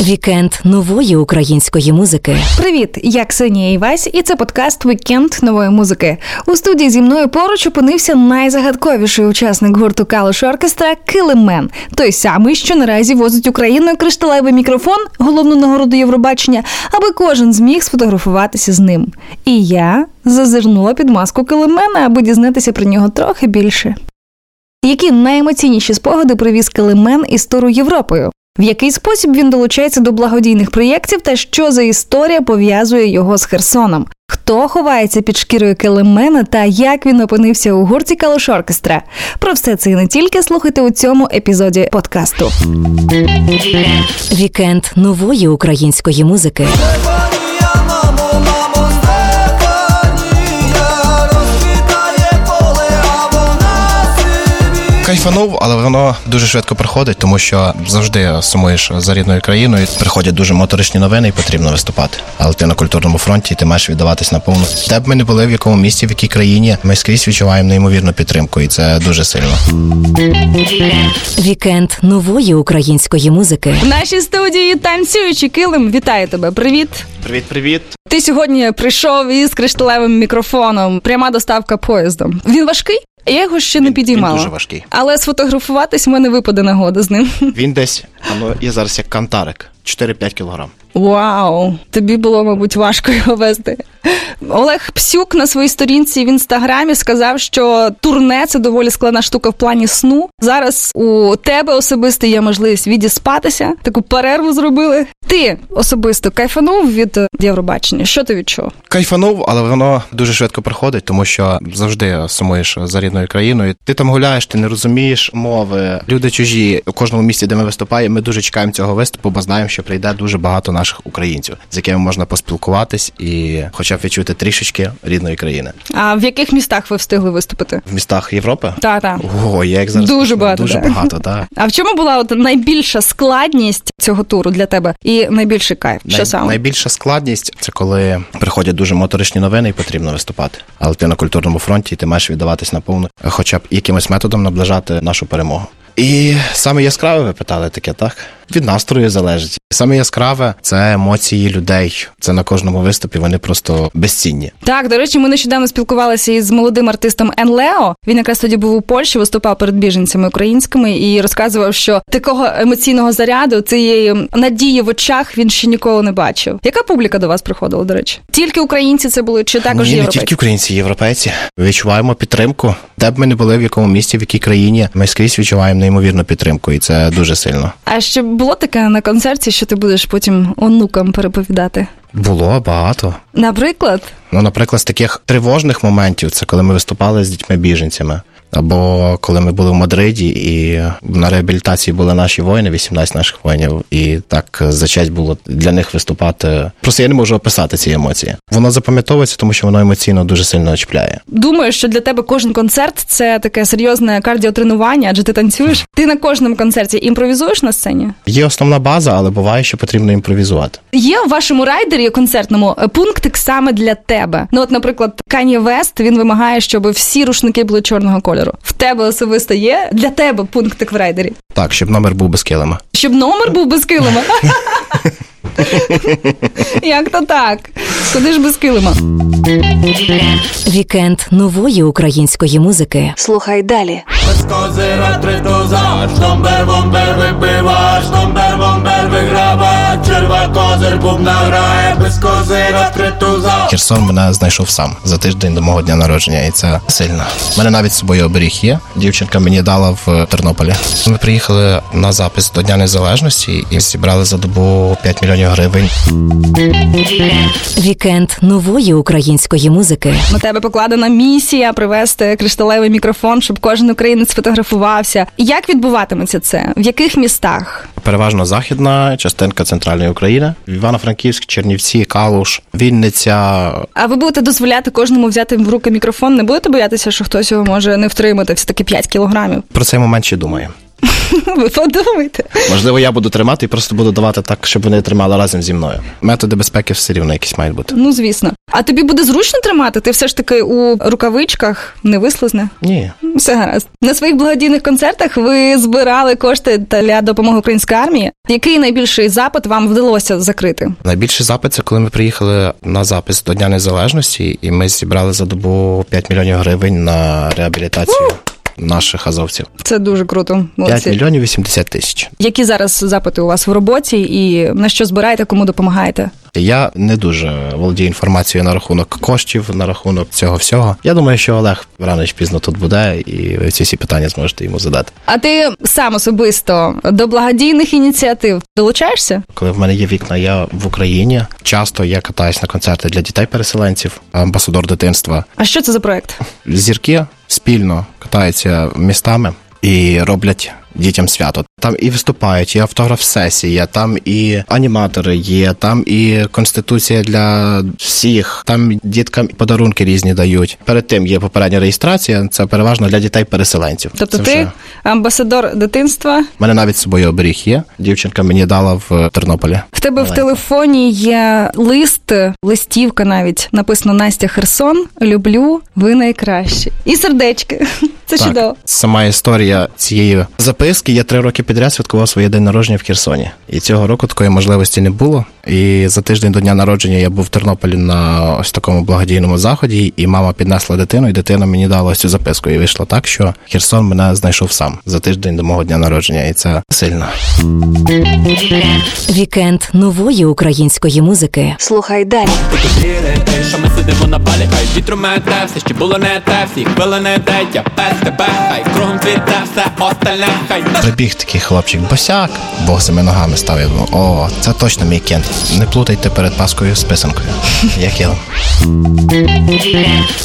Вікенд нової української музики. Привіт, я Ксенія Івась, і це подкаст Вікенд нової музики. У студії зі мною поруч опинився найзагадковіший учасник гурту Калуш Оркестра Килимен. Той самий, що наразі возить Україною кришталевий мікрофон, головну нагороду Євробачення, аби кожен зміг сфотографуватися з ним. І я зазирнула під маску Килимена, аби дізнатися про нього трохи більше. Які найемоційніші спогади привіз Килимен із туру Європою? В який спосіб він долучається до благодійних проєктів та що за історія пов'язує його з Херсоном? Хто ховається під шкірою Келемена та як він опинився у гурті Калош Оркестра? Про все це і не тільки слухайте у цьому епізоді подкасту. Вікенд нової української музики. Кайфанув, але воно дуже швидко приходить, тому що завжди сумуєш за рідною країною. Приходять дуже моторичні новини, і потрібно виступати. Але ти на культурному фронті, і ти маєш віддаватись наповну. Де б ми не були, в якому місті, в якій країні, ми скрізь відчуваємо неймовірну підтримку, і це дуже сильно. Вікенд нової української музики. В нашій студії танцюючий килим. Вітаю тебе. Привіт. Привіт, привіт. Ти сьогодні прийшов із кришталевим мікрофоном. Пряма доставка поїздом. Він важкий? Я його ще не підіймала. Він дуже важкий. Але сфотографуватись в мене випаде нагода з ним. Він десь, воно є зараз як кантарик, 4-5 кілограм. Вау, тобі було, мабуть, важко його вести. Олег Псюк на своїй сторінці в інстаграмі сказав, що турне це доволі складна штука в плані сну. Зараз у тебе особисто є можливість відіспатися, таку перерву зробили. Ти особисто кайфанув від Євробачення. Що ти відчув? Кайфанув, але воно дуже швидко приходить, тому що завжди сумуєш за рідною країною. Ти там гуляєш, ти не розумієш мови, люди чужі. У кожному місті, де ми виступаємо, ми дуже чекаємо цього виступу, бо знаємо, що прийде дуже багато наших українців, з якими можна поспілкуватись і, хоча б відчути трішечки рідної країни А в яких містах ви встигли виступити? в містах Європи. Та та. О, я як зараз Дуже багато, дуже багато, так. А в чому була от найбільша складність цього туру для тебе і найбільший кайф? Що саме? Найбільша складність це коли приходять дуже моторичні новини і потрібно виступати. Але ти на культурному фронті і ти маєш віддаватись наповну, хоча б якимось методом наближати нашу перемогу. І саме яскраве ви питали таке, так? Від настрою залежить. Саме яскраве це емоції людей. Це на кожному виступі. Вони просто безцінні. Так, до речі, ми нещодавно спілкувалися із молодим артистом Ен Лео. Він якраз тоді був у Польщі, виступав перед біженцями українськими і розказував, що такого емоційного заряду, цієї надії в очах він ще ніколи не бачив. Яка публіка до вас приходила, до речі? Тільки українці це були чи також Ні, не тільки українці, європейці. Відчуваємо підтримку. Де б ми не були, в якому місті, в якій країні, ми скрізь відчуваємо неймовірну підтримку, і це дуже сильно. А ще було таке на концерті, що ти будеш потім онукам переповідати? Було багато. Наприклад, Ну, наприклад, з таких тривожних моментів це коли ми виступали з дітьми-біженцями. Або коли ми були в Мадриді, і на реабілітації були наші воїни, 18 наших воїнів, і так за честь було для них виступати. Просто я не можу описати ці емоції. Воно запам'ятовується, тому що воно емоційно дуже сильно чіпляє. думаю, що для тебе кожен концерт це таке серйозне кардіотренування, адже ти танцюєш. Ти на кожному концерті імпровізуєш на сцені? Є основна база, але буває, що потрібно імпровізувати. Є в вашому райдері концертному е, пунктик саме для тебе. Ну, от, наприклад, Кані Вест він вимагає, щоб всі рушники були чорного кольору. В тебе особисто є для тебе пунктик в райдері, Так, щоб номер був без килима. щоб номер був без килима. Як то так? Куди ж без килима? Вікенд нової української музики. Слухай далі. Козира три туза, штомбер, бомбер випива, штомбер, бомбер виграва, черва козир бубна грає, без козира три туза. Херсон мене знайшов сам за тиждень до мого дня народження, і це сильно. У мене навіть з собою оберіг є. Дівчинка мені дала в Тернополі. Ми приїхали на запис до Дня Незалежності і зібрали за добу 5 мільйонів гривень. Вікенд нової української музики. На тебе покладена місія привезти кришталевий мікрофон, щоб кожен українець сфотографувався. Як відбуватиметься це? В яких містах? Переважно західна частинка центральної України, Івано-Франківськ, Чернівці, Калуш, Вінниця. А ви будете дозволяти кожному взяти в руки мікрофон? Не будете боятися, що хтось його може не втримати? Все таки 5 кілограмів. Про цей момент ще думаю. Ви подумайте. Можливо, я буду тримати і просто буду давати так, щоб вони тримали разом зі мною. Методи безпеки все рівно якісь мають бути. Ну, звісно. А тобі буде зручно тримати? Ти все ж таки у рукавичках не вислизне? Ні. Все гаразд. На своїх благодійних концертах ви збирали кошти для допомоги української армії. Який найбільший запит вам вдалося закрити? Найбільший запит це коли ми приїхали на запис до Дня Незалежності, і ми зібрали за добу 5 мільйонів гривень на реабілітацію наших азовців. Це дуже круто. 5 мільйонів 80 тисяч. Які зараз запити у вас в роботі і на що збираєте, кому допомагаєте? Я не дуже володію інформацією на рахунок коштів, на рахунок цього всього. Я думаю, що Олег рано чи пізно тут буде, і ви ці всі питання зможете йому задати. А ти сам особисто до благодійних ініціатив долучаєшся? Коли в мене є вікна, я в Україні. Часто я катаюсь на концерти для дітей-переселенців, амбасадор дитинства. А що це за проект? Зірки спільно катаються містами і роблять дітям свято. Там і виступають, і автограф-сесія, там і аніматори є, там і конституція для всіх. Там діткам подарунки різні дають. Перед тим є попередня реєстрація. Це переважно для дітей-переселенців. Тобто Це ти вже- амбасадор дитинства. У мене навіть з собою оберіг є. Дівчинка мені дала в Тернополі. В тебе в телефоні є лист, листівка навіть написано Настя Херсон. Люблю, ви найкращі. І сердечки. Це чудово. Сама історія цієї записки. Я три роки підряд святкував своє день народження в Херсоні. І цього року такої можливості не було. І за тиждень до дня народження я був в Тернополі на ось такому благодійному заході, і мама піднесла дитину, і дитина мені дала ось цю записку. І вийшло так, що Херсон мене знайшов сам за тиждень до мого дня народження, і це сильно. Вікенд нової української музики. Слухай далі. Що ми сидимо на палі, хай вітру мете, все ще було не те, всіх пили не те, я без тебе, хай кругом цвіте, все остальне, хай Прибіг такий хлопчик, босяк, босими ногами став. Я думав, о, це точно мій кент. Не плутайте перед паскою з писанкою. Як я.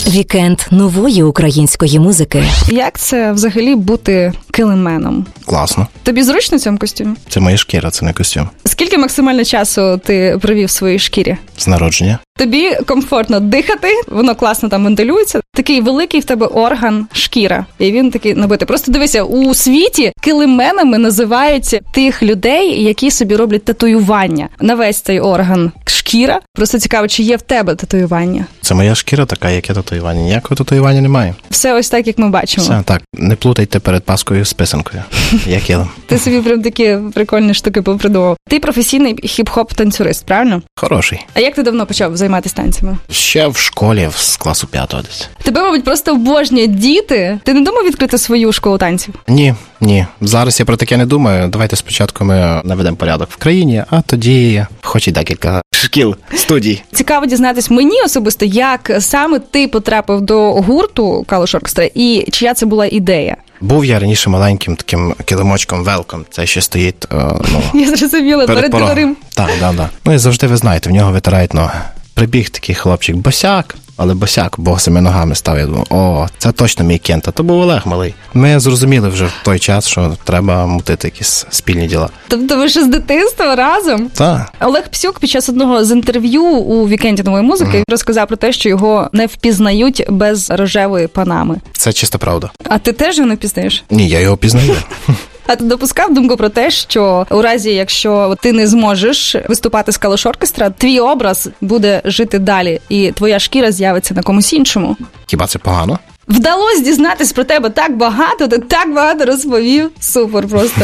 Вікенд нової української музики. Як це взагалі бути килименом? Класно. Тобі зручно в цьому костюмі? Це моя шкіра, це не костюм. Скільки максимально часу ти провів в своїй шкірі? З народження. Тобі комфортно дихати, воно класно там вентилюється. Такий великий в тебе орган шкіра, і він такий набитий. Просто дивися, у світі килименами називають тих людей, які собі роблять татуювання на весь цей орган шкіра. Просто цікаво, чи є в тебе татуювання. Це моя шкіра така, як я татуювання. Ніякого татуювання немає. Все ось так, як ми бачимо. Все так, не плутайте перед паскою з писанкою. Як я. Ти собі прям такі прикольні штуки попридумав. Ти професійний хіп-хоп танцюрист, правильно? Хороший. А як ти давно почав займатися танцями? Ще в школі з класу п'ятого десь. Тебе, мабуть, просто обожнюють діти. Ти не думав відкрити свою школу танців? Ні, ні. Зараз я про таке не думаю. Давайте спочатку ми наведемо порядок в країні, а тоді хоч і декілька шкіл, студій. Цікаво дізнатись мені особисто, як саме ти потрапив до гурту Калуш Оркестра і чия це була ідея. Був я раніше маленьким таким килимочком велком. Це ще стоїть. е, ну, Я зрозуміла перед порогом. дверим. Так, да, да. Ну і завжди ви знаєте, в нього витирають ноги. Прибіг такий хлопчик, босяк, але босяк босими ногами став. Я думав, о, це точно мій кент. А то був Олег малий. Ми зрозуміли вже в той час, що треба мутити якісь спільні діла. Тобто ви ще з дитинства разом? Так, Олег Псюк під час одного з інтерв'ю у вікенді нової музики розказав про те, що його не впізнають без рожевої панами. це чиста правда. А ти теж його не впізнаєш? Ні, я його пізнаю. А ти допускав думку про те, що у разі, якщо ти не зможеш виступати з калош оркестра, твій образ буде жити далі, і твоя шкіра з'явиться на комусь іншому. Хіба це погано? Вдалося дізнатись про тебе так багато, ти так багато розповів. Супер просто.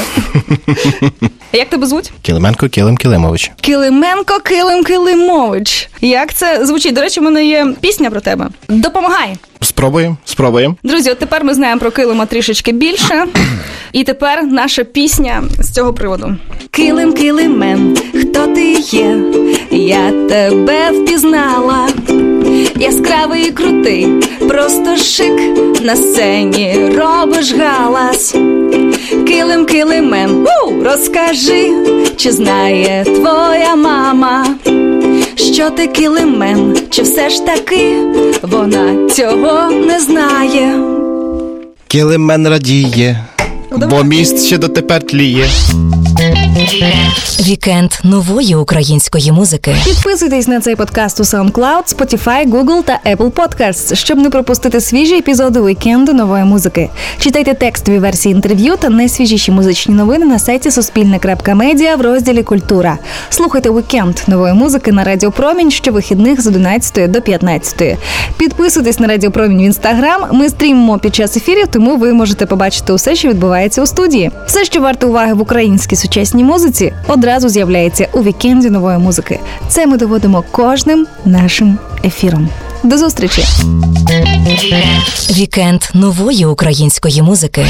А Як тебе звуть? Килименко Килим Килимович. Килименко Килим Килимович. Як це звучить? До речі, в мене є пісня про тебе. Допомагай. Спробуємо, спробуємо. Друзі, от тепер ми знаємо про килима трішечки більше. І тепер наша пісня з цього приводу. Килим, килимен, хто ти є? Я тебе впізнала. Яскравий і крутий, просто шик на сцені робиш галас. Килим, килимен, у, розкажи, чи знає твоя мама, що ти килимен, чи все ж таки вона цього не знає. Килимен радіє. Бо міст ще дотепер тліє. Вікенд нової української музики. Підписуйтесь на цей подкаст у SoundCloud, Spotify, Google та Apple Podcasts, щоб не пропустити свіжі епізоди вікенду нової музики. Читайте текстові версії інтерв'ю та найсвіжіші музичні новини на сайті Суспільне.Медіа в розділі Культура. Слухайте вікенд нової музики на Радіо Промінь щовихідних з 11 до 15. Підписуйтесь на Радіо Промінь в інстаграм. Ми стрімимо під час ефірів, тому ви можете побачити усе, що відбувається у студії. Все, що варто уваги в українській сучасній музиці, одразу з'являється у вікенді нової музики. Це ми доводимо кожним нашим ефіром. До зустрічі! Вікенд нової української музики.